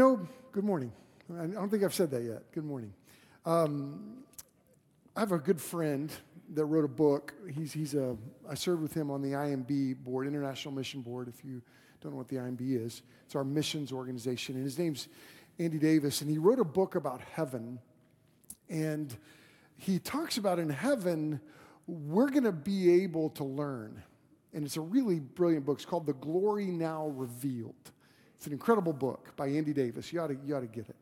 No, good morning. I don't think I've said that yet. Good morning. Um, I have a good friend that wrote a book. He's, he's a, I served with him on the IMB board, International Mission Board, if you don't know what the IMB is. It's our missions organization. And his name's Andy Davis. And he wrote a book about heaven. And he talks about in heaven, we're going to be able to learn. And it's a really brilliant book. It's called The Glory Now Revealed. It's an incredible book by Andy Davis. You ought to, you ought to get it.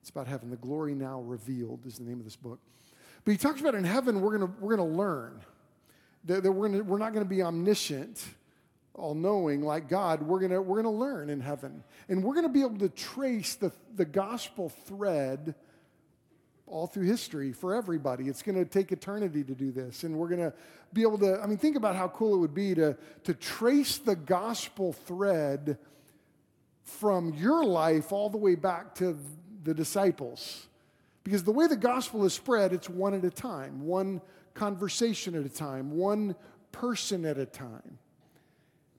It's about heaven. The Glory Now Revealed is the name of this book. But he talks about in heaven, we're going we're gonna learn. That, that we're, gonna, we're not going to be omniscient, all knowing like God. We're going we're gonna learn in heaven. And we're going to be able to trace the, the gospel thread all through history for everybody. It's going to take eternity to do this. And we're going to be able to, I mean, think about how cool it would be to, to trace the gospel thread from your life all the way back to the disciples. Because the way the gospel is spread, it's one at a time, one conversation at a time, one person at a time.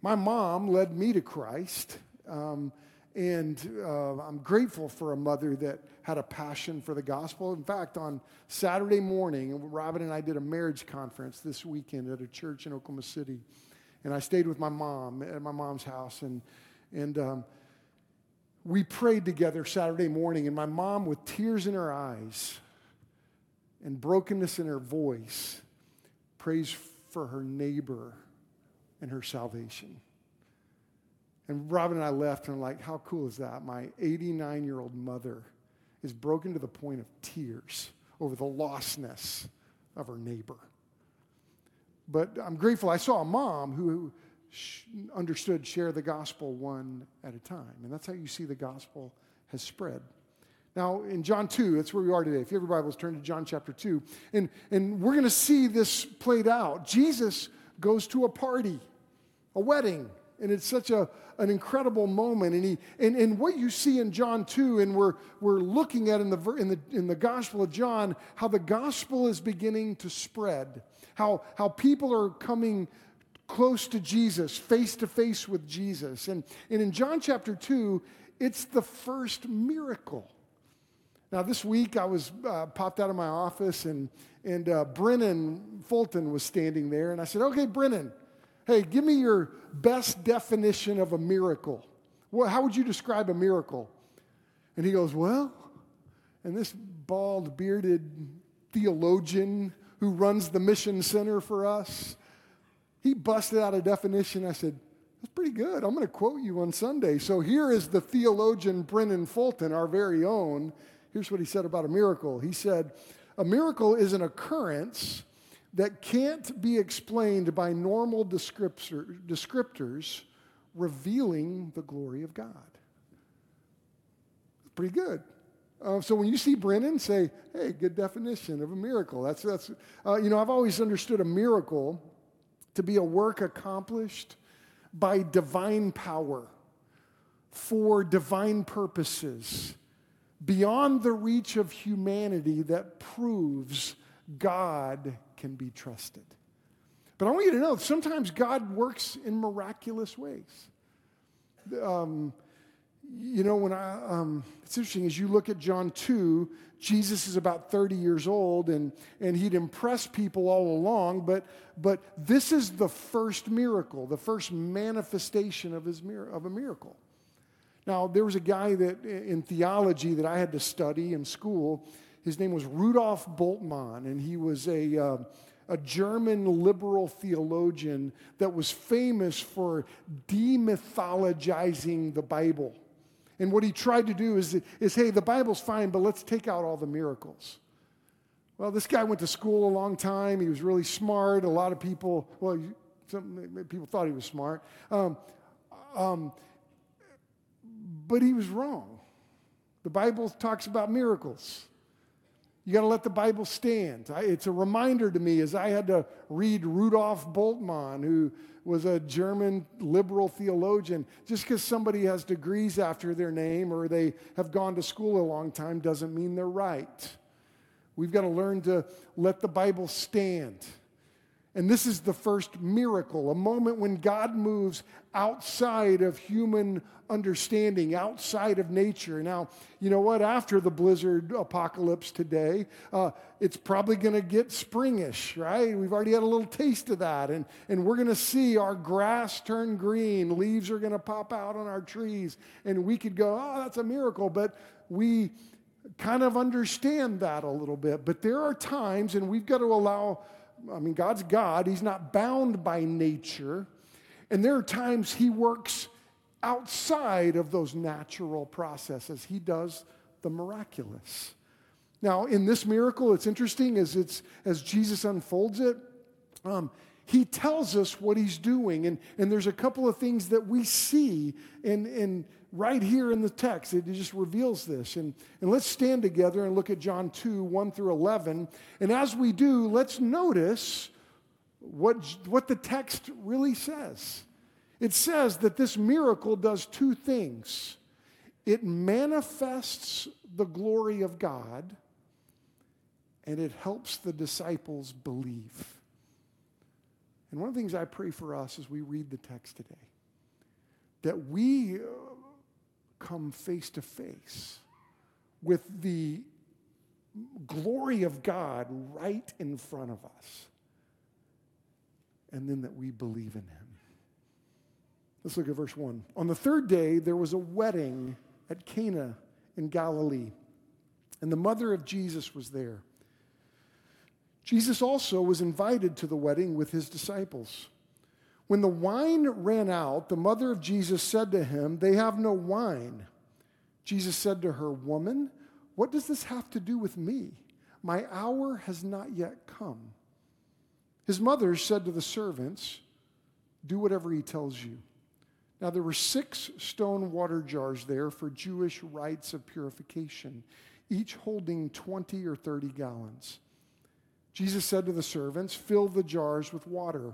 My mom led me to Christ, um, and uh, I'm grateful for a mother that had a passion for the gospel. In fact, on Saturday morning, Robin and I did a marriage conference this weekend at a church in Oklahoma City, and I stayed with my mom at my mom's house, and and um, we prayed together Saturday morning, and my mom, with tears in her eyes and brokenness in her voice, prays for her neighbor and her salvation. And Robin and I left, and I'm like, how cool is that? My 89 year old mother is broken to the point of tears over the lostness of her neighbor. But I'm grateful I saw a mom who understood share the gospel one at a time. And that's how you see the gospel has spread. Now, in John 2, that's where we are today. If you have your Bibles, turn to John chapter 2. And, and we're going to see this played out. Jesus goes to a party, a wedding, and it's such a, an incredible moment. And, he, and, and what you see in John 2, and we're, we're looking at in the, in, the, in the Gospel of John, how the gospel is beginning to spread, how, how people are coming close to Jesus, face to face with Jesus. And, and in John chapter 2, it's the first miracle. Now, this week I was uh, popped out of my office and, and uh, Brennan Fulton was standing there. And I said, Okay, Brennan, hey, give me your best definition of a miracle. Well, how would you describe a miracle? And he goes, Well, and this bald, bearded theologian who runs the mission center for us he busted out a definition. I said, that's pretty good. I'm going to quote you on Sunday. So here is the theologian Brennan Fulton, our very own. Here's what he said about a miracle. He said, A miracle is an occurrence that can't be explained by normal descriptors revealing the glory of God. Pretty good. Uh, so when you see Brennan, say, hey, good definition of a miracle. That's, that's uh, you know, I've always understood a miracle to be a work accomplished by divine power for divine purposes beyond the reach of humanity that proves God can be trusted. But I want you to know sometimes God works in miraculous ways. Um, you know, when I, um, it's interesting as you look at John 2, Jesus is about 30 years old and, and he'd impressed people all along, but, but this is the first miracle, the first manifestation of, his, of a miracle. Now, there was a guy that in theology that I had to study in school. His name was Rudolf Bultmann, and he was a, uh, a German liberal theologian that was famous for demythologizing the Bible. And what he tried to do is, is hey, the Bible's fine, but let's take out all the miracles. Well, this guy went to school a long time. He was really smart. A lot of people, well, some people thought he was smart. Um, um, but he was wrong. The Bible talks about miracles. You got to let the Bible stand. I, it's a reminder to me as I had to read Rudolf Bultmann, who was a German liberal theologian. Just because somebody has degrees after their name or they have gone to school a long time doesn't mean they're right. We've got to learn to let the Bible stand. And this is the first miracle, a moment when God moves outside of human understanding, outside of nature. Now, you know what? After the blizzard apocalypse today, uh, it's probably going to get springish, right? We've already had a little taste of that. And, and we're going to see our grass turn green, leaves are going to pop out on our trees. And we could go, oh, that's a miracle. But we kind of understand that a little bit. But there are times, and we've got to allow I mean, God's God, He's not bound by nature. And there are times He works outside of those natural processes. He does the miraculous. Now, in this miracle, it's interesting as, it's, as Jesus unfolds it, um, he tells us what he's doing. And, and there's a couple of things that we see in, in right here in the text. It just reveals this. And, and let's stand together and look at John 2 1 through 11. And as we do, let's notice what, what the text really says. It says that this miracle does two things it manifests the glory of God, and it helps the disciples believe. And one of the things I pray for us as we read the text today, that we come face to face with the glory of God right in front of us. And then that we believe in him. Let's look at verse 1. On the third day, there was a wedding at Cana in Galilee, and the mother of Jesus was there. Jesus also was invited to the wedding with his disciples. When the wine ran out, the mother of Jesus said to him, They have no wine. Jesus said to her, Woman, what does this have to do with me? My hour has not yet come. His mother said to the servants, Do whatever he tells you. Now there were six stone water jars there for Jewish rites of purification, each holding 20 or 30 gallons. Jesus said to the servants, Fill the jars with water.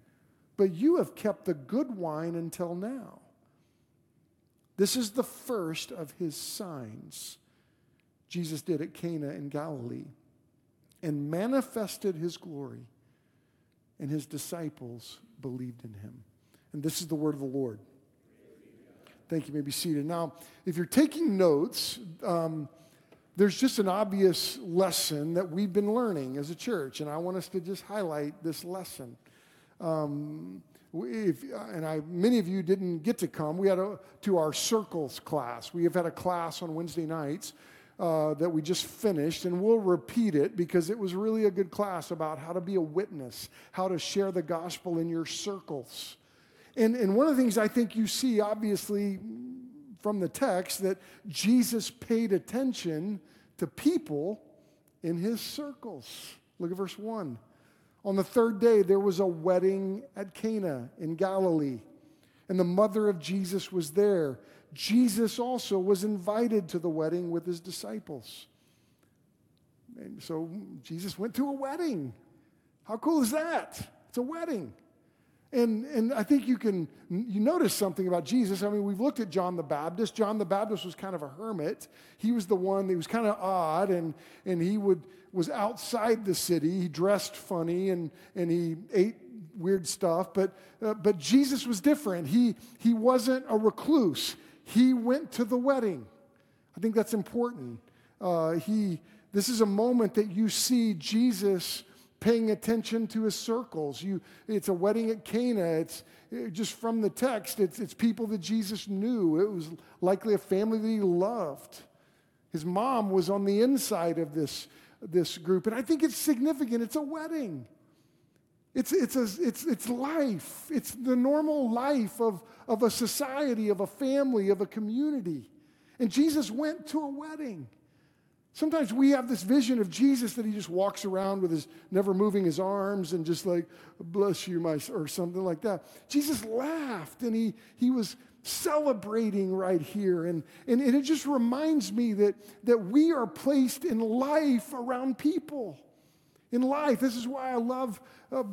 But you have kept the good wine until now. This is the first of his signs Jesus did at Cana in Galilee and manifested his glory, and his disciples believed in him. And this is the word of the Lord. Thank you. you may be seated. Now, if you're taking notes, um, there's just an obvious lesson that we've been learning as a church, and I want us to just highlight this lesson. Um, if, and I, many of you didn't get to come. We had a, to our circles class. We have had a class on Wednesday nights uh, that we just finished, and we'll repeat it because it was really a good class about how to be a witness, how to share the gospel in your circles. And, and one of the things I think you see, obviously, from the text, that Jesus paid attention to people in his circles. Look at verse 1. On the third day, there was a wedding at Cana in Galilee, and the mother of Jesus was there. Jesus also was invited to the wedding with his disciples. And so Jesus went to a wedding. How cool is that? It's a wedding. And, and I think you can you notice something about Jesus. I mean, we've looked at John the Baptist. John the Baptist was kind of a hermit. He was the one that was kind of odd, and, and he would, was outside the city. He dressed funny and, and he ate weird stuff. But, uh, but Jesus was different. He, he wasn't a recluse. He went to the wedding. I think that's important. Uh, he, this is a moment that you see Jesus paying attention to his circles. You, it's a wedding at Cana. It's it, just from the text, it's, it's people that Jesus knew. It was likely a family that he loved. His mom was on the inside of this, this group. And I think it's significant. It's a wedding. It's, it's, a, it's, it's life. It's the normal life of, of a society, of a family, of a community. And Jesus went to a wedding. Sometimes we have this vision of Jesus that he just walks around with his never moving his arms and just like, bless you, my, or something like that. Jesus laughed and he, he was celebrating right here. And, and, and it just reminds me that, that we are placed in life around people. In life. This is why I love uh,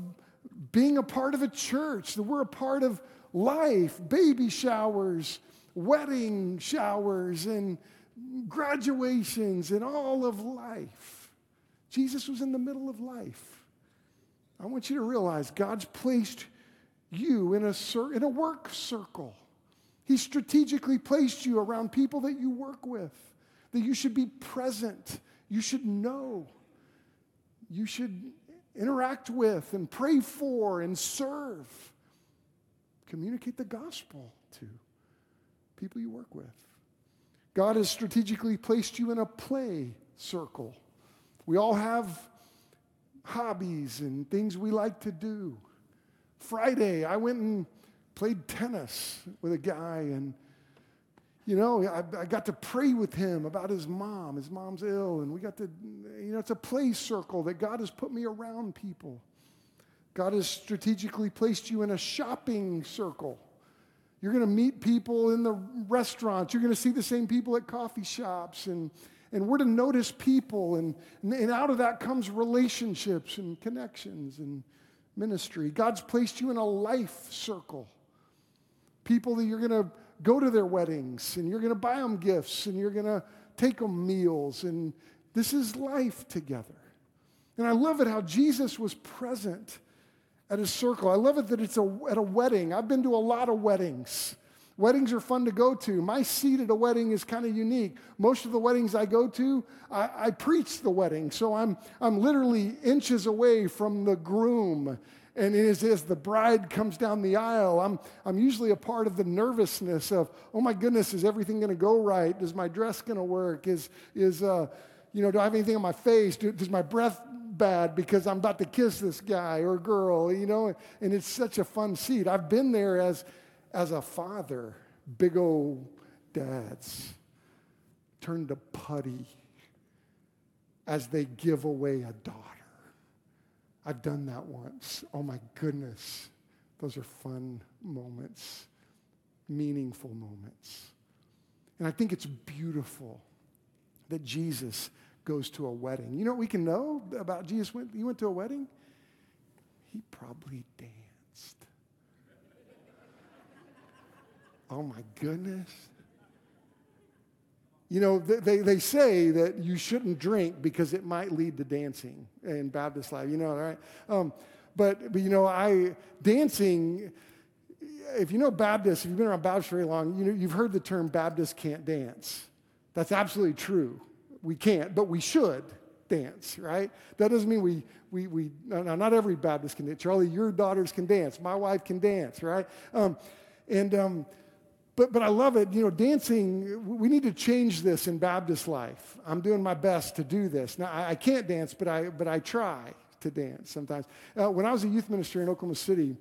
being a part of a church, that we're a part of life, baby showers, wedding showers, and graduations, and all of life. Jesus was in the middle of life. I want you to realize God's placed you in a, cir- in a work circle. He strategically placed you around people that you work with, that you should be present, you should know, you should interact with and pray for and serve. Communicate the gospel to people you work with. God has strategically placed you in a play circle. We all have hobbies and things we like to do. Friday, I went and played tennis with a guy, and you know, I, I, got to pray with him about his mom. His mom's ill, and we got to, you know, it's a play circle that God has put me around people. God has strategically placed you in a shopping circle. You're going to meet people in the restaurants. You're going to see the same people at coffee shops. And, and we're to notice people. And, and out of that comes relationships and connections and ministry. God's placed you in a life circle people that you're going to go to their weddings and you're going to buy them gifts and you're going to take them meals. And this is life together. And I love it how Jesus was present at his circle. I love it that it's a, at a wedding. I've been to a lot of weddings. Weddings are fun to go to. My seat at a wedding is kind of unique. Most of the weddings I go to, I, I, preach the wedding. So I'm, I'm literally inches away from the groom and as, as the bride comes down the aisle, I'm, I'm usually a part of the nervousness of, oh my goodness, is everything going to go right? Is my dress going to work? Is, is uh, you know, do I have anything on my face? Do, does my breath bad because I'm about to kiss this guy or girl? You know, and it's such a fun seat. I've been there as, as a father, big old dads turn to putty as they give away a daughter. I've done that once. Oh my goodness. Those are fun moments, meaningful moments. And I think it's beautiful that Jesus goes to a wedding. You know what we can know about Jesus? Went, he went to a wedding? He probably danced. Oh my goodness. You know, they, they say that you shouldn't drink because it might lead to dancing in Baptist life, you know, right? Um, but, but, you know, I, dancing, if you know Baptist, if you've been around Baptist very long, you know, you've heard the term Baptist can't dance. That's absolutely true. We can't, but we should dance, right? That doesn't mean we, we, we no, not every Baptist can dance. Charlie, your daughters can dance. My wife can dance, right? Um, and, um, but, but I love it. You know, dancing, we need to change this in Baptist life. I'm doing my best to do this. Now, I, I can't dance, but I, but I try to dance sometimes. Uh, when I was a youth minister in Oklahoma City,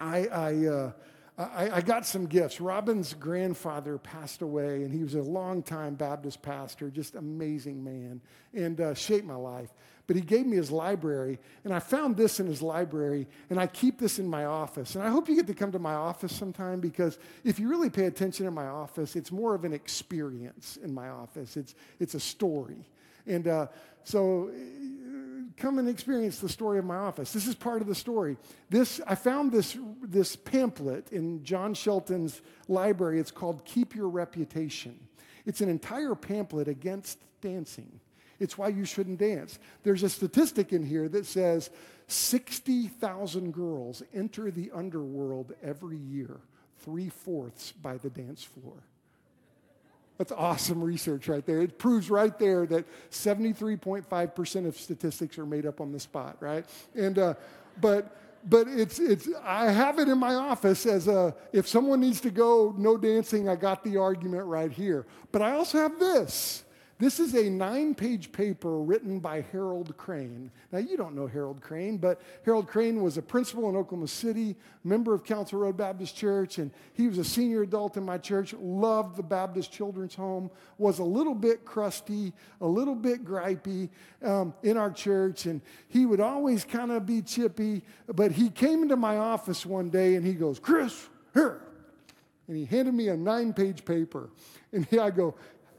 I, I, uh, I, I, got some gifts. Robin's grandfather passed away, and he was a longtime Baptist pastor, just amazing man, and uh, shaped my life but he gave me his library, and I found this in his library, and I keep this in my office. And I hope you get to come to my office sometime because if you really pay attention in my office, it's more of an experience in my office. It's, it's a story. And uh, so uh, come and experience the story of my office. This is part of the story. This, I found this, this pamphlet in John Shelton's library. It's called Keep Your Reputation. It's an entire pamphlet against dancing. It's why you shouldn't dance. There's a statistic in here that says 60,000 girls enter the underworld every year, three fourths by the dance floor. That's awesome research right there. It proves right there that 73.5% of statistics are made up on the spot, right? And, uh, but, but it's, it's, I have it in my office as a, if someone needs to go, no dancing, I got the argument right here. But I also have this. This is a nine page paper written by Harold Crane. Now, you don't know Harold Crane, but Harold Crane was a principal in Oklahoma City, member of Council Road Baptist Church, and he was a senior adult in my church, loved the Baptist Children's Home, was a little bit crusty, a little bit gripey um, in our church, and he would always kind of be chippy. But he came into my office one day and he goes, Chris, here. And he handed me a nine page paper. And I go,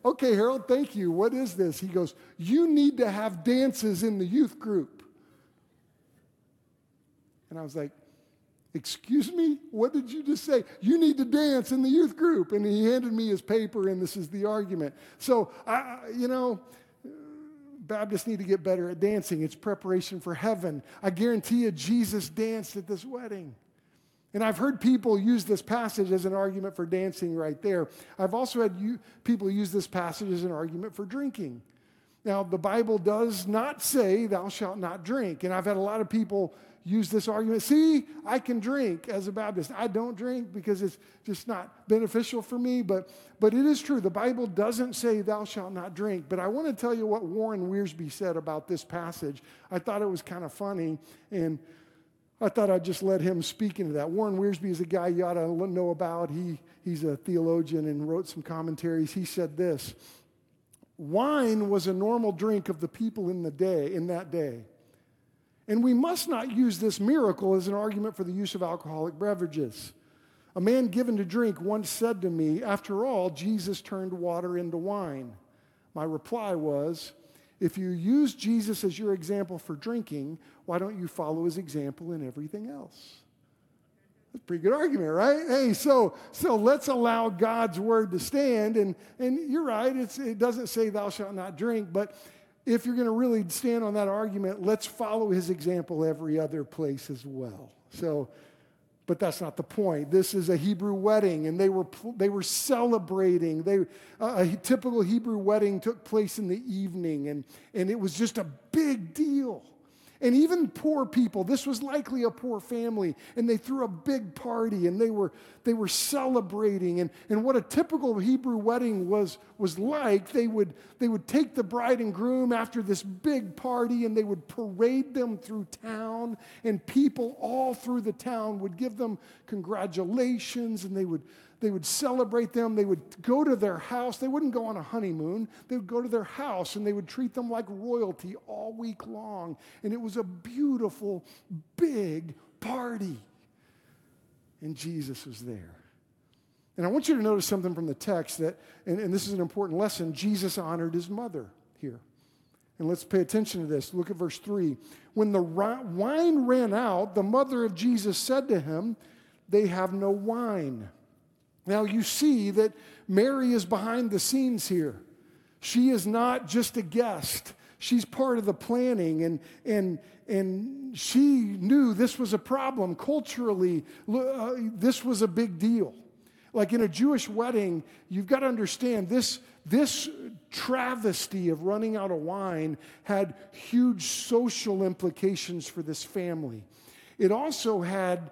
Okay, Harold, thank you. What is this? He goes, You need to have dances in the youth group. And I was like, Excuse me? What did you just say? You need to dance in the youth group. And he handed me his paper, and this is the argument. So, I, you know, Baptists need to get better at dancing. It's preparation for heaven. I guarantee you, Jesus danced at this wedding. And I've heard people use this passage as an argument for dancing right there. I've also had you, people use this passage as an argument for drinking. Now, the Bible does not say, Thou shalt not drink. And I've had a lot of people use this argument see, I can drink as a Baptist. I don't drink because it's just not beneficial for me. But, but it is true. The Bible doesn't say, Thou shalt not drink. But I want to tell you what Warren Wiersbe said about this passage. I thought it was kind of funny. And I thought I'd just let him speak into that. Warren Wiersbe is a guy you ought to know about. He, he's a theologian and wrote some commentaries. He said this Wine was a normal drink of the people in the day, in that day. And we must not use this miracle as an argument for the use of alcoholic beverages. A man given to drink once said to me, After all, Jesus turned water into wine. My reply was, if you use Jesus as your example for drinking, why don't you follow his example in everything else? That's a pretty good argument, right? Hey, so so let's allow God's word to stand. And and you're right, it doesn't say thou shalt not drink, but if you're going to really stand on that argument, let's follow his example every other place as well. So but that's not the point. This is a Hebrew wedding, and they were, they were celebrating. They, a typical Hebrew wedding took place in the evening, and, and it was just a big deal. And even poor people, this was likely a poor family, and they threw a big party and they were, they were celebrating. And, and what a typical Hebrew wedding was, was like, they would, they would take the bride and groom after this big party and they would parade them through town, and people all through the town would give them congratulations and they would, they would celebrate them. They would go to their house. They wouldn't go on a honeymoon. They would go to their house and they would treat them like royalty all week long. And it was a beautiful, big party. And Jesus was there. And I want you to notice something from the text that, and, and this is an important lesson Jesus honored his mother here. And let's pay attention to this. Look at verse 3. When the wine ran out, the mother of Jesus said to him, They have no wine. Now you see that Mary is behind the scenes here. She is not just a guest. She's part of the planning, and, and, and she knew this was a problem culturally. Uh, this was a big deal. Like in a Jewish wedding, you've got to understand this, this travesty of running out of wine had huge social implications for this family. It also had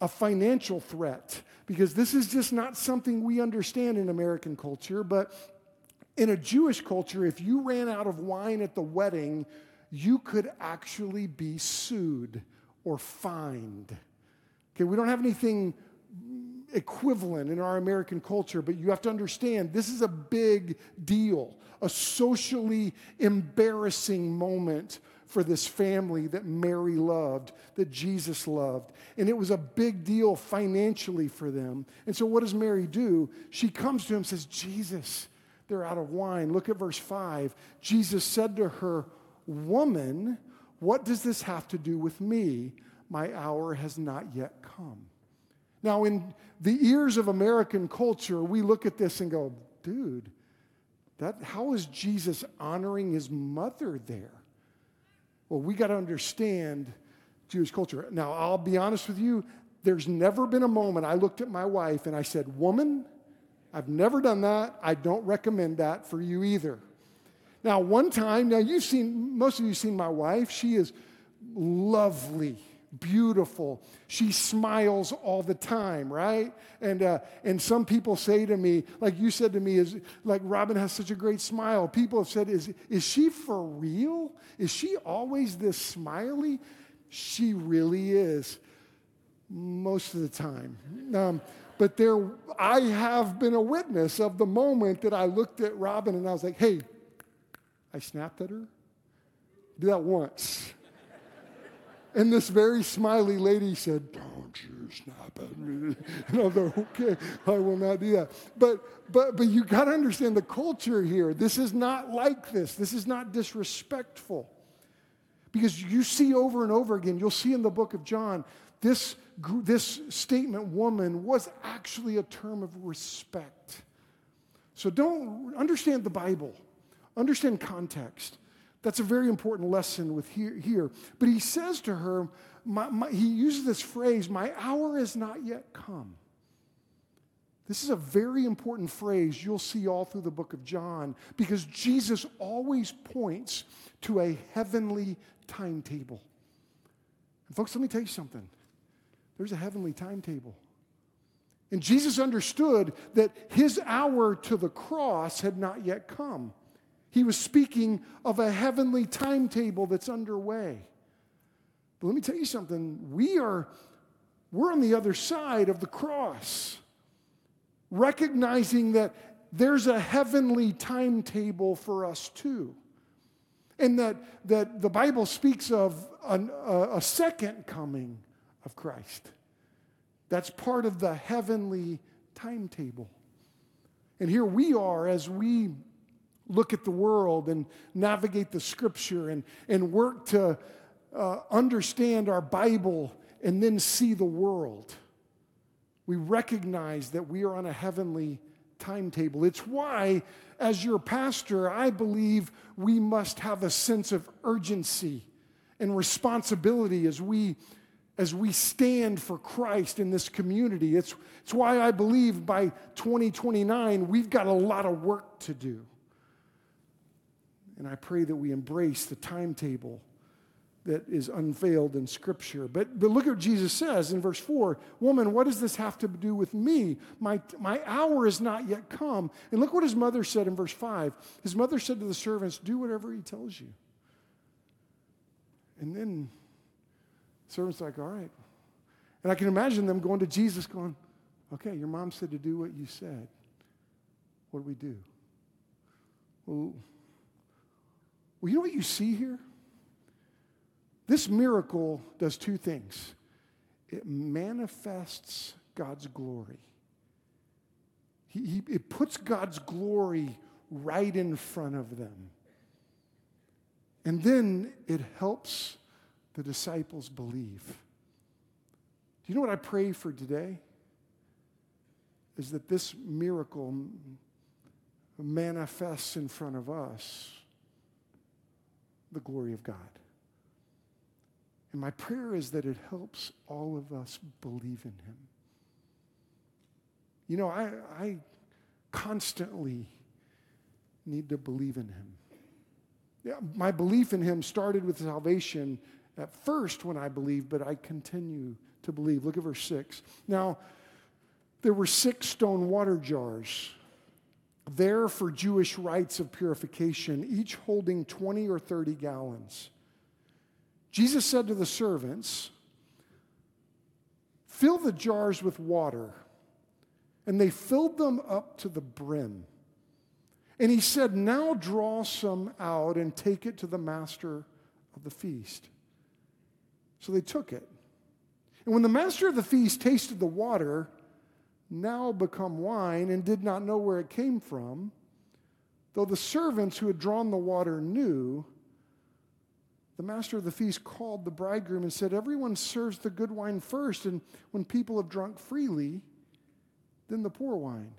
a financial threat because this is just not something we understand in American culture. But in a Jewish culture, if you ran out of wine at the wedding, you could actually be sued or fined. Okay, we don't have anything equivalent in our American culture, but you have to understand this is a big deal, a socially embarrassing moment for this family that Mary loved, that Jesus loved. And it was a big deal financially for them. And so, what does Mary do? She comes to him and says, Jesus, they're out of wine. Look at verse 5. Jesus said to her, Woman, what does this have to do with me? My hour has not yet come. Now, in the ears of American culture, we look at this and go, dude, that, how is Jesus honoring his mother there? Well, we got to understand Jewish culture. Now, I'll be honest with you, there's never been a moment I looked at my wife and I said, Woman, I've never done that. I don't recommend that for you either. Now, one time, now you've seen, most of you seen my wife. She is lovely, beautiful. She smiles all the time, right? And, uh, and some people say to me, like you said to me, is like Robin has such a great smile. People have said, is, is she for real? Is she always this smiley? She really is most of the time. Um, but there, I have been a witness of the moment that I looked at Robin and I was like, hey, I snapped at her. Do that once. And this very smiley lady said, Don't you snap at me. And I was Okay, I will not do that. But, but, but you got to understand the culture here. This is not like this, this is not disrespectful. Because you see over and over again, you'll see in the book of John, this, this statement, woman, was actually a term of respect. So don't understand the Bible, understand context. That's a very important lesson with here. here. But he says to her, my, my, he uses this phrase, my hour is not yet come. This is a very important phrase you'll see all through the book of John because Jesus always points to a heavenly timetable. And folks, let me tell you something. There's a heavenly timetable. And Jesus understood that his hour to the cross had not yet come. He was speaking of a heavenly timetable that's underway. But let me tell you something. We are we're on the other side of the cross, recognizing that there's a heavenly timetable for us too. And that, that the Bible speaks of an, a, a second coming of Christ. That's part of the heavenly timetable. And here we are as we look at the world and navigate the scripture and, and work to uh, understand our Bible and then see the world. We recognize that we are on a heavenly timetable. It's why, as your pastor, I believe we must have a sense of urgency and responsibility as we as we stand for Christ in this community. It's, it's why I believe by 2029 we've got a lot of work to do. And I pray that we embrace the timetable that is unveiled in Scripture. But, but look at what Jesus says in verse 4 Woman, what does this have to do with me? My, my hour is not yet come. And look what his mother said in verse 5. His mother said to the servants, Do whatever he tells you. And then the servant's like, All right. And I can imagine them going to Jesus, going, Okay, your mom said to do what you said. What do we do? Well, well, you know what you see here? This miracle does two things it manifests God's glory. He, he, it puts God's glory right in front of them. And then it helps the disciples believe. Do you know what I pray for today? Is that this miracle manifests in front of us the glory of God. And my prayer is that it helps all of us believe in Him. You know, I, I constantly need to believe in Him. Yeah, my belief in Him started with salvation at first when I believed, but I continue to believe. Look at verse 6. Now, there were six stone water jars there for Jewish rites of purification, each holding 20 or 30 gallons. Jesus said to the servants, Fill the jars with water. And they filled them up to the brim. And he said, Now draw some out and take it to the master of the feast. So they took it. And when the master of the feast tasted the water, now become wine and did not know where it came from, though the servants who had drawn the water knew, the master of the feast called the bridegroom and said, Everyone serves the good wine first, and when people have drunk freely, then the poor wine.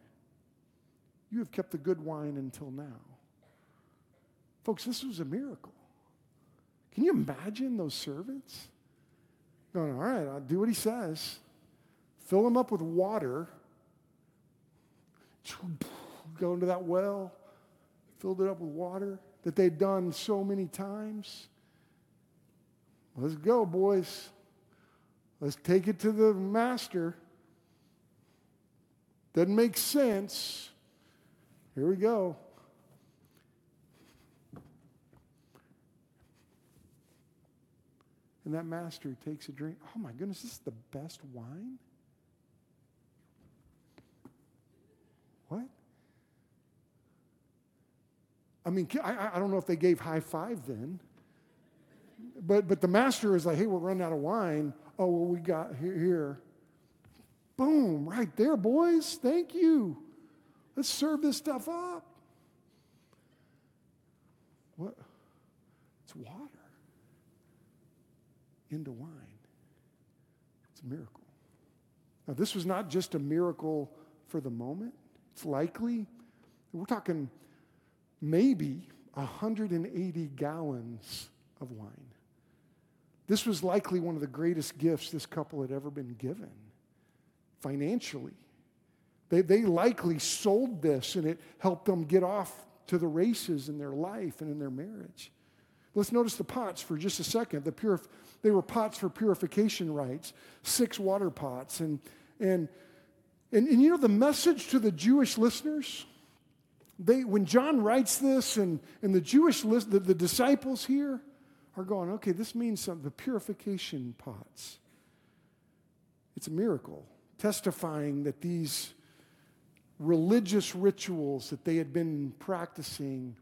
You have kept the good wine until now. Folks, this was a miracle. Can you imagine those servants? Going, all right, I'll do what he says. Fill them up with water go into that well, filled it up with water that they'd done so many times. Let's go, boys. Let's take it to the master. Doesn't make sense. Here we go. And that master takes a drink. Oh my goodness, this is the best wine? What? I mean, I, I don't know if they gave high five then. But, but the master is like, hey, we're running out of wine. Oh, well, we got here. here. Boom, right there, boys. Thank you. Let's serve this stuff up. What? It's water into wine. It's a miracle. Now, this was not just a miracle for the moment. It's likely, we're talking maybe 180 gallons of wine. This was likely one of the greatest gifts this couple had ever been given financially. They, they likely sold this and it helped them get off to the races in their life and in their marriage. Let's notice the pots for just a second. The purif- they were pots for purification rites, six water pots. And, and, and, and you know the message to the Jewish listeners? They, when John writes this and, and the Jewish list, the, the disciples here are going, okay, this means something. The purification pots. It's a miracle, testifying that these religious rituals that they had been practicing,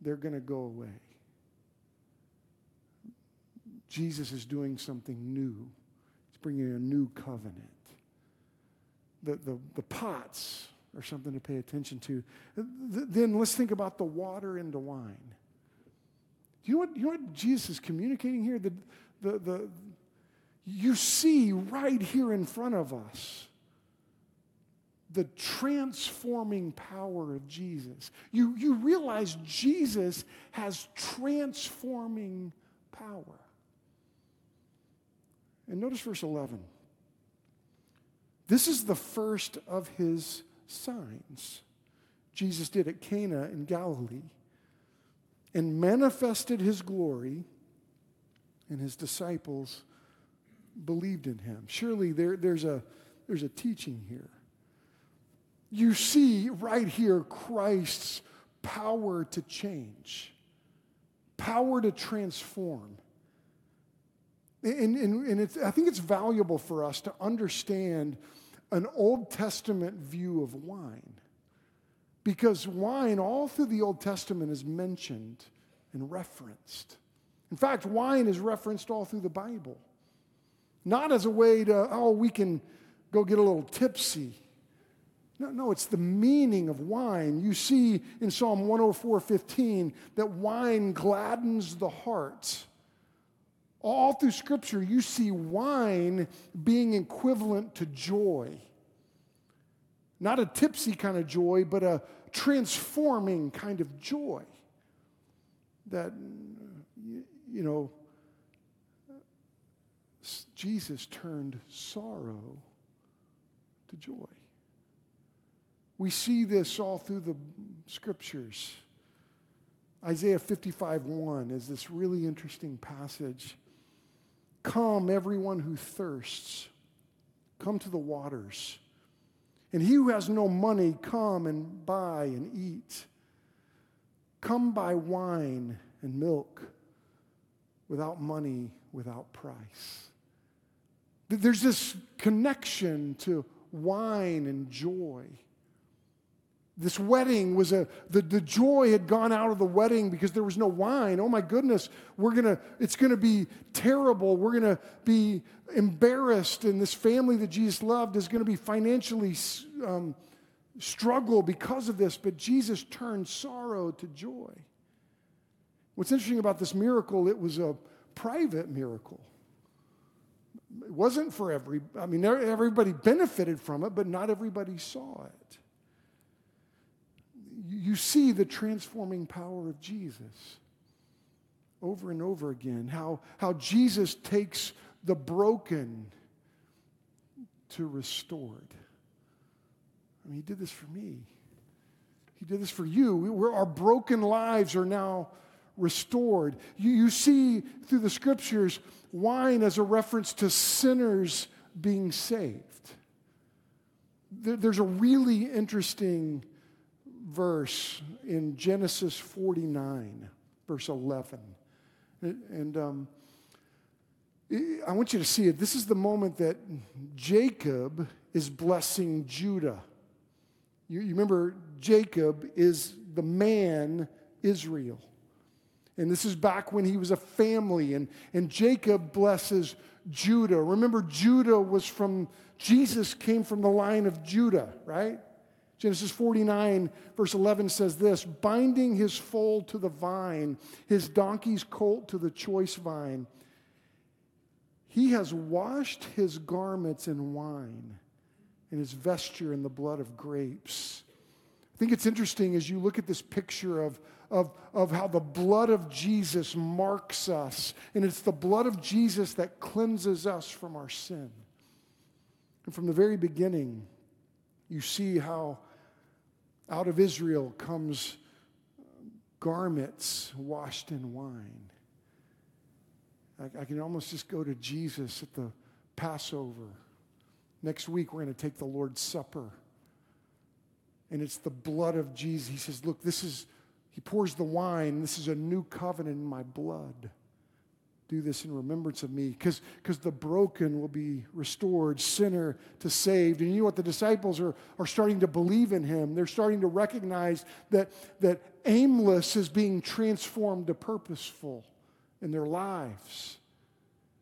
they're going to go away. Jesus is doing something new. He's bringing a new covenant. The, the, the pots are something to pay attention to. Then let's think about the water into wine. Do you know what, you know what Jesus is communicating here? The, the, the, you see right here in front of us the transforming power of Jesus. You, you realize Jesus has transforming power. And notice verse 11. This is the first of his signs Jesus did at Cana in Galilee and manifested his glory, and his disciples believed in him. Surely there, there's, a, there's a teaching here. You see right here Christ's power to change, power to transform. And, and, and I think it's valuable for us to understand an Old Testament view of wine. Because wine, all through the Old Testament, is mentioned and referenced. In fact, wine is referenced all through the Bible. Not as a way to, oh, we can go get a little tipsy. No, no, it's the meaning of wine. You see in Psalm 104 15 that wine gladdens the heart. All through Scripture, you see wine being equivalent to joy. Not a tipsy kind of joy, but a transforming kind of joy. That, you know, Jesus turned sorrow to joy. We see this all through the scriptures. Isaiah 55 1 is this really interesting passage Come, everyone who thirsts, come to the waters. And he who has no money, come and buy and eat. Come buy wine and milk without money, without price. There's this connection to wine and joy. This wedding was a, the, the joy had gone out of the wedding because there was no wine. Oh my goodness, we're gonna, it's gonna be terrible. We're gonna be embarrassed, and this family that Jesus loved is gonna be financially um, struggle because of this. But Jesus turned sorrow to joy. What's interesting about this miracle, it was a private miracle. It wasn't for every, I mean, everybody benefited from it, but not everybody saw it you see the transforming power of Jesus over and over again. How, how Jesus takes the broken to restored. I mean, he did this for me. He did this for you. We, our broken lives are now restored. You, you see through the scriptures wine as a reference to sinners being saved. There, there's a really interesting verse in Genesis 49, verse 11. And um, I want you to see it. This is the moment that Jacob is blessing Judah. You, you remember, Jacob is the man Israel. And this is back when he was a family, and, and Jacob blesses Judah. Remember, Judah was from, Jesus came from the line of Judah, right? Genesis 49, verse 11 says this binding his foal to the vine, his donkey's colt to the choice vine. He has washed his garments in wine and his vesture in the blood of grapes. I think it's interesting as you look at this picture of, of, of how the blood of Jesus marks us, and it's the blood of Jesus that cleanses us from our sin. And from the very beginning, you see how out of Israel comes garments washed in wine. I, I can almost just go to Jesus at the Passover. Next week, we're going to take the Lord's Supper and it's the blood of Jesus. He says, Look, this is, he pours the wine. This is a new covenant in my blood. Do this in remembrance of me. Because the broken will be restored, sinner to saved. And you know what? The disciples are, are starting to believe in him. They're starting to recognize that, that aimless is being transformed to purposeful in their lives.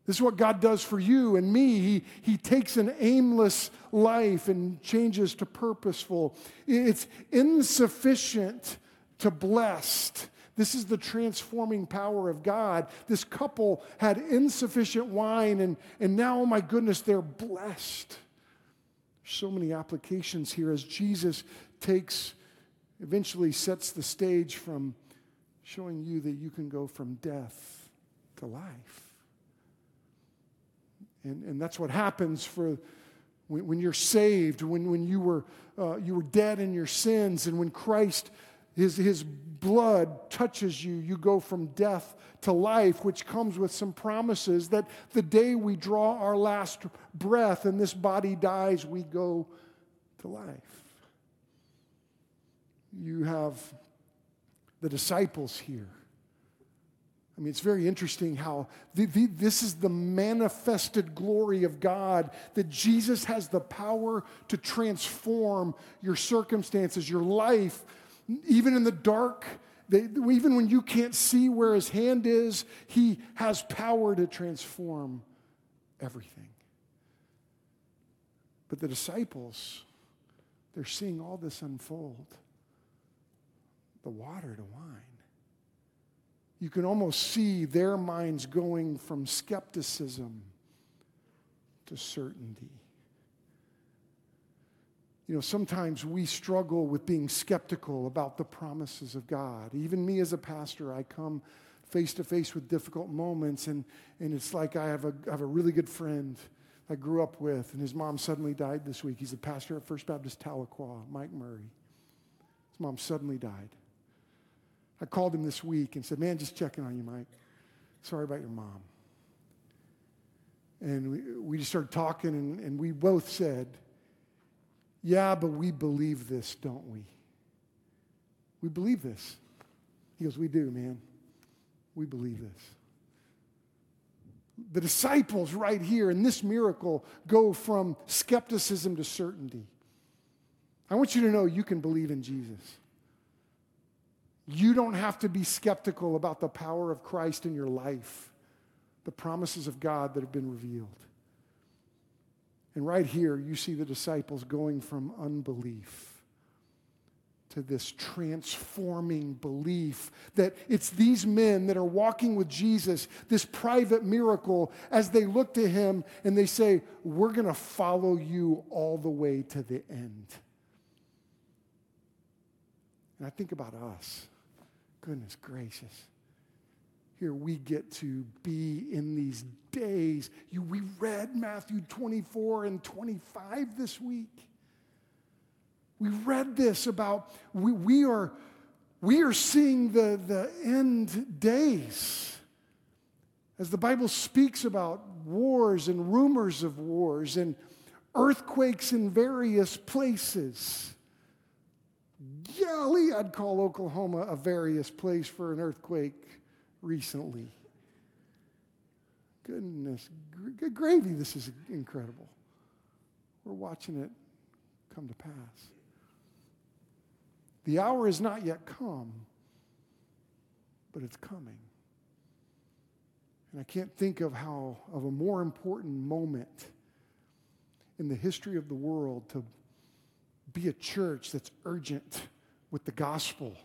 This is what God does for you and me. He, he takes an aimless life and changes to purposeful. It's insufficient to blessed. This is the transforming power of God. This couple had insufficient wine, and, and now, oh my goodness, they're blessed. So many applications here as Jesus takes, eventually sets the stage from showing you that you can go from death to life. And, and that's what happens for when, when you're saved, when, when you, were, uh, you were dead in your sins, and when Christ, his, his blood touches you, you go from death to life, which comes with some promises that the day we draw our last breath and this body dies, we go to life. You have the disciples here I mean, it's very interesting how the, the, this is the manifested glory of God that Jesus has the power to transform your circumstances, your life, even in the dark. They, even when you can't see where his hand is, he has power to transform everything. But the disciples, they're seeing all this unfold the water to wine you can almost see their minds going from skepticism to certainty. You know, sometimes we struggle with being skeptical about the promises of God. Even me as a pastor, I come face to face with difficult moments, and, and it's like I have, a, I have a really good friend I grew up with, and his mom suddenly died this week. He's a pastor at First Baptist Tahlequah, Mike Murray. His mom suddenly died. I called him this week and said, Man, just checking on you, Mike. Sorry about your mom. And we, we just started talking, and, and we both said, Yeah, but we believe this, don't we? We believe this. He goes, We do, man. We believe this. The disciples, right here in this miracle, go from skepticism to certainty. I want you to know you can believe in Jesus. You don't have to be skeptical about the power of Christ in your life, the promises of God that have been revealed. And right here, you see the disciples going from unbelief to this transforming belief that it's these men that are walking with Jesus, this private miracle, as they look to him and they say, We're going to follow you all the way to the end. And I think about us. Goodness gracious. Here we get to be in these days. You, we read Matthew 24 and 25 this week. We read this about we, we are we are seeing the, the end days. As the Bible speaks about wars and rumors of wars and earthquakes in various places. Golly, I'd call Oklahoma a various place for an earthquake recently. Goodness, good gravy, this is incredible. We're watching it come to pass. The hour is not yet come, but it's coming. And I can't think of how of a more important moment in the history of the world to be a church that's urgent with the gospel,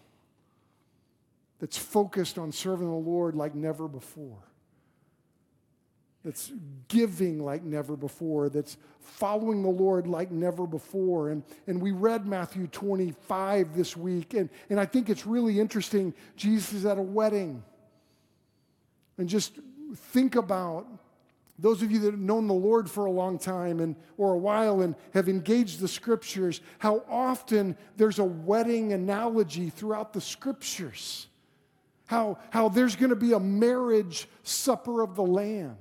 that's focused on serving the Lord like never before that's giving like never before, that's following the Lord like never before. And, and we read Matthew 25 this week, and, and I think it's really interesting. Jesus is at a wedding. And just think about those of you that have known the Lord for a long time and or a while and have engaged the scriptures, how often there's a wedding analogy throughout the scriptures. How, how there's going to be a marriage supper of the Lamb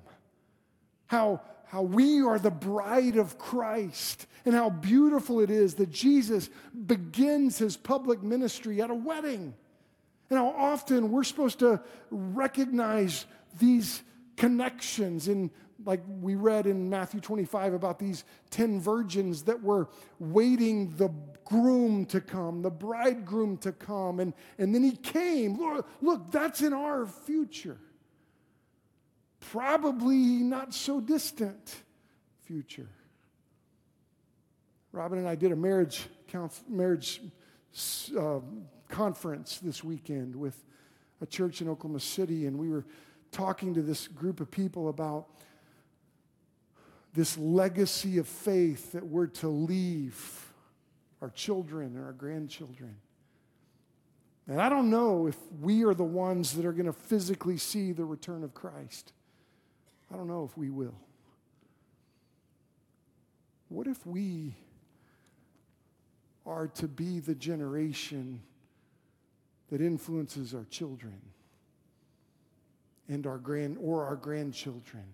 how, how we are the bride of Christ, and how beautiful it is that Jesus begins his public ministry at a wedding. And how often we're supposed to recognize these connections in like we read in Matthew 25 about these 10 virgins that were waiting the groom to come, the bridegroom to come, and, and then he came. Look, look, that's in our future probably not so distant future. Robin and I did a marriage, marriage uh, conference this weekend with a church in Oklahoma City, and we were talking to this group of people about this legacy of faith that we're to leave our children and our grandchildren. And I don't know if we are the ones that are going to physically see the return of Christ. I don't know if we will. What if we are to be the generation that influences our children and our grand or our grandchildren?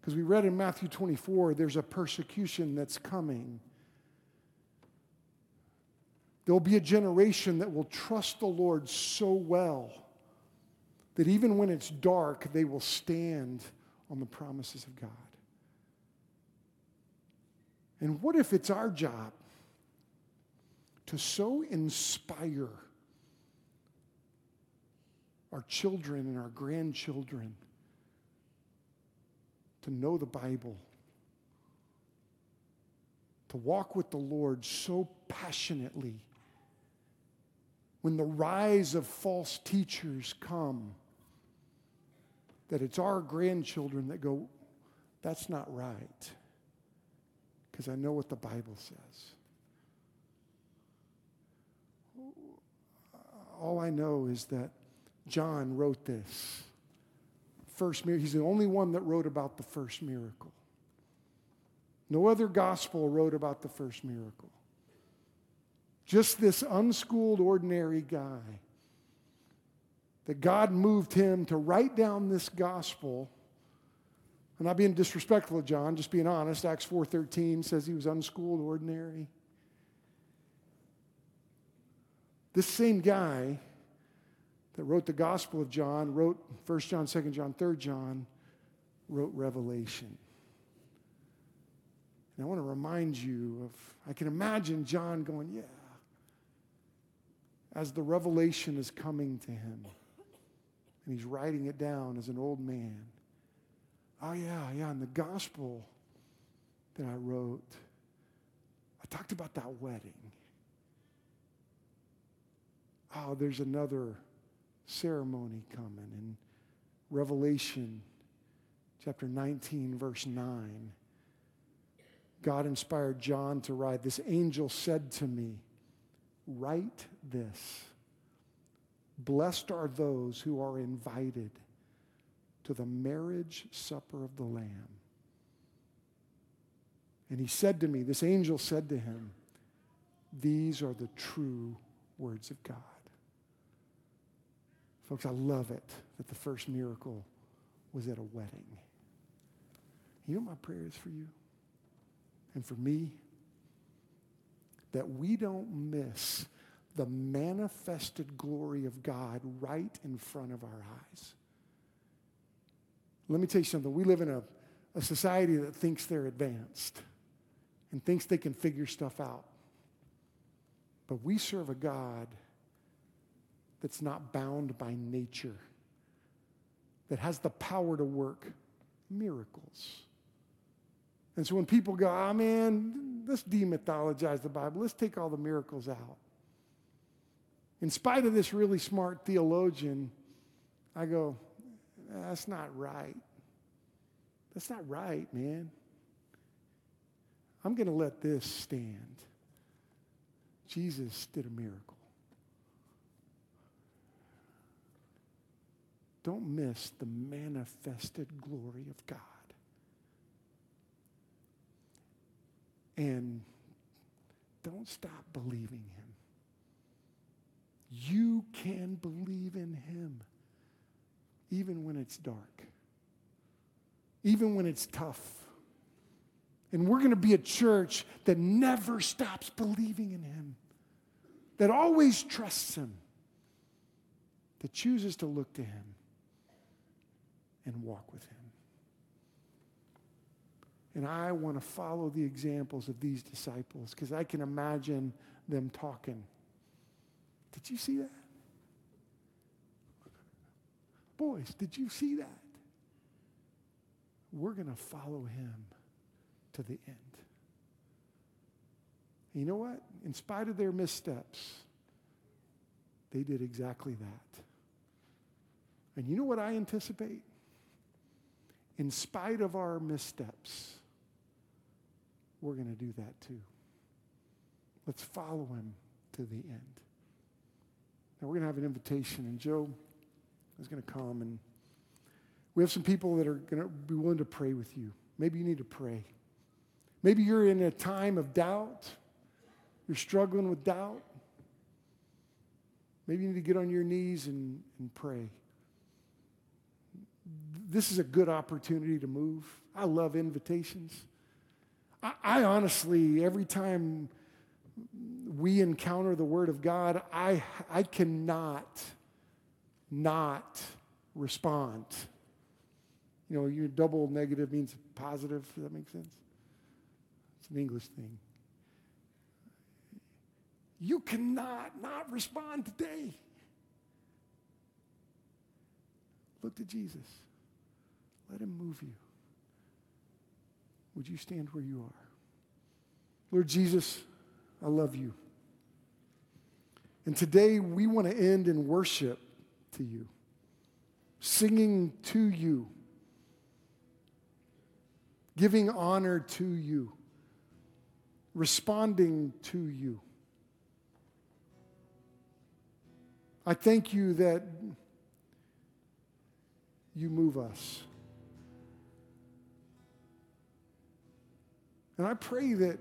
Because we read in Matthew 24, there's a persecution that's coming. There'll be a generation that will trust the Lord so well that even when it's dark, they will stand on the promises of God. And what if it's our job to so inspire our children and our grandchildren to know the Bible, to walk with the Lord so passionately when the rise of false teachers come? that it's our grandchildren that go, that's not right. Because I know what the Bible says. All I know is that John wrote this. First. He's the only one that wrote about the first miracle. No other gospel wrote about the first miracle. Just this unschooled, ordinary guy that God moved him to write down this gospel. I'm not being disrespectful of John, just being honest. Acts 4:13 says he was unschooled, ordinary. This same guy that wrote the Gospel of John, wrote 1 John, 2 John, 3 John, wrote Revelation. And I want to remind you of, I can imagine John going, yeah, as the revelation is coming to him and he's writing it down as an old man. Oh, yeah, yeah, in the gospel that I wrote, I talked about that wedding. Oh, there's another ceremony coming in Revelation chapter 19, verse 9. God inspired John to write, This angel said to me, Write this Blessed are those who are invited to the marriage supper of the Lamb. And he said to me, this angel said to him, These are the true words of God. Folks, I love it that the first miracle was at a wedding. You know my prayer is for you and for me? That we don't miss the manifested glory of God right in front of our eyes. Let me tell you something. We live in a, a society that thinks they're advanced and thinks they can figure stuff out. But we serve a God that's not bound by nature, that has the power to work miracles. And so when people go, oh man, let's demythologize the Bible, let's take all the miracles out. In spite of this really smart theologian, I go, that's not right. That's not right, man. I'm going to let this stand. Jesus did a miracle. Don't miss the manifested glory of God. And don't stop believing him. You can believe in him even when it's dark, even when it's tough. And we're going to be a church that never stops believing in him, that always trusts him, that chooses to look to him and walk with him. And I want to follow the examples of these disciples because I can imagine them talking. Did you see that? Boys, did you see that? We're going to follow him to the end. And you know what? In spite of their missteps, they did exactly that. And you know what I anticipate? In spite of our missteps, we're going to do that too. Let's follow him to the end. Now, we're going to have an invitation, and Joe is going to come, and we have some people that are going to be willing to pray with you. Maybe you need to pray. Maybe you're in a time of doubt, you're struggling with doubt. Maybe you need to get on your knees and, and pray. This is a good opportunity to move. I love invitations. I, I honestly, every time we encounter the Word of God, I, I cannot not respond. You know, your double negative means positive. Does that make sense? It's an English thing. You cannot not respond today. Look to Jesus. Let him move you. Would you stand where you are? Lord Jesus, I love you. And today we want to end in worship to you, singing to you, giving honor to you, responding to you. I thank you that you move us. And I pray that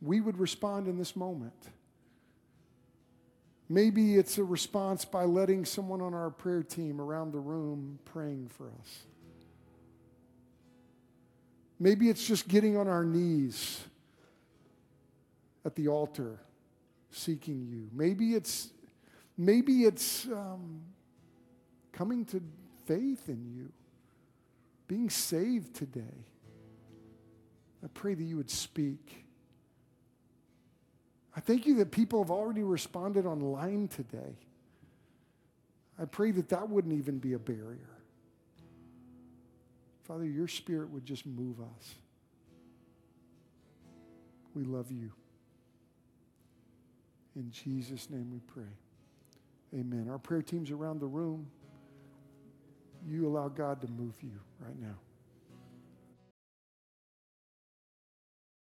we would respond in this moment. Maybe it's a response by letting someone on our prayer team around the room praying for us. Maybe it's just getting on our knees at the altar seeking you. Maybe it's maybe it's um, coming to faith in you, being saved today. I pray that you would speak. I thank you that people have already responded online today. I pray that that wouldn't even be a barrier. Father, your spirit would just move us. We love you. In Jesus' name we pray. Amen. Our prayer team's around the room. You allow God to move you right now.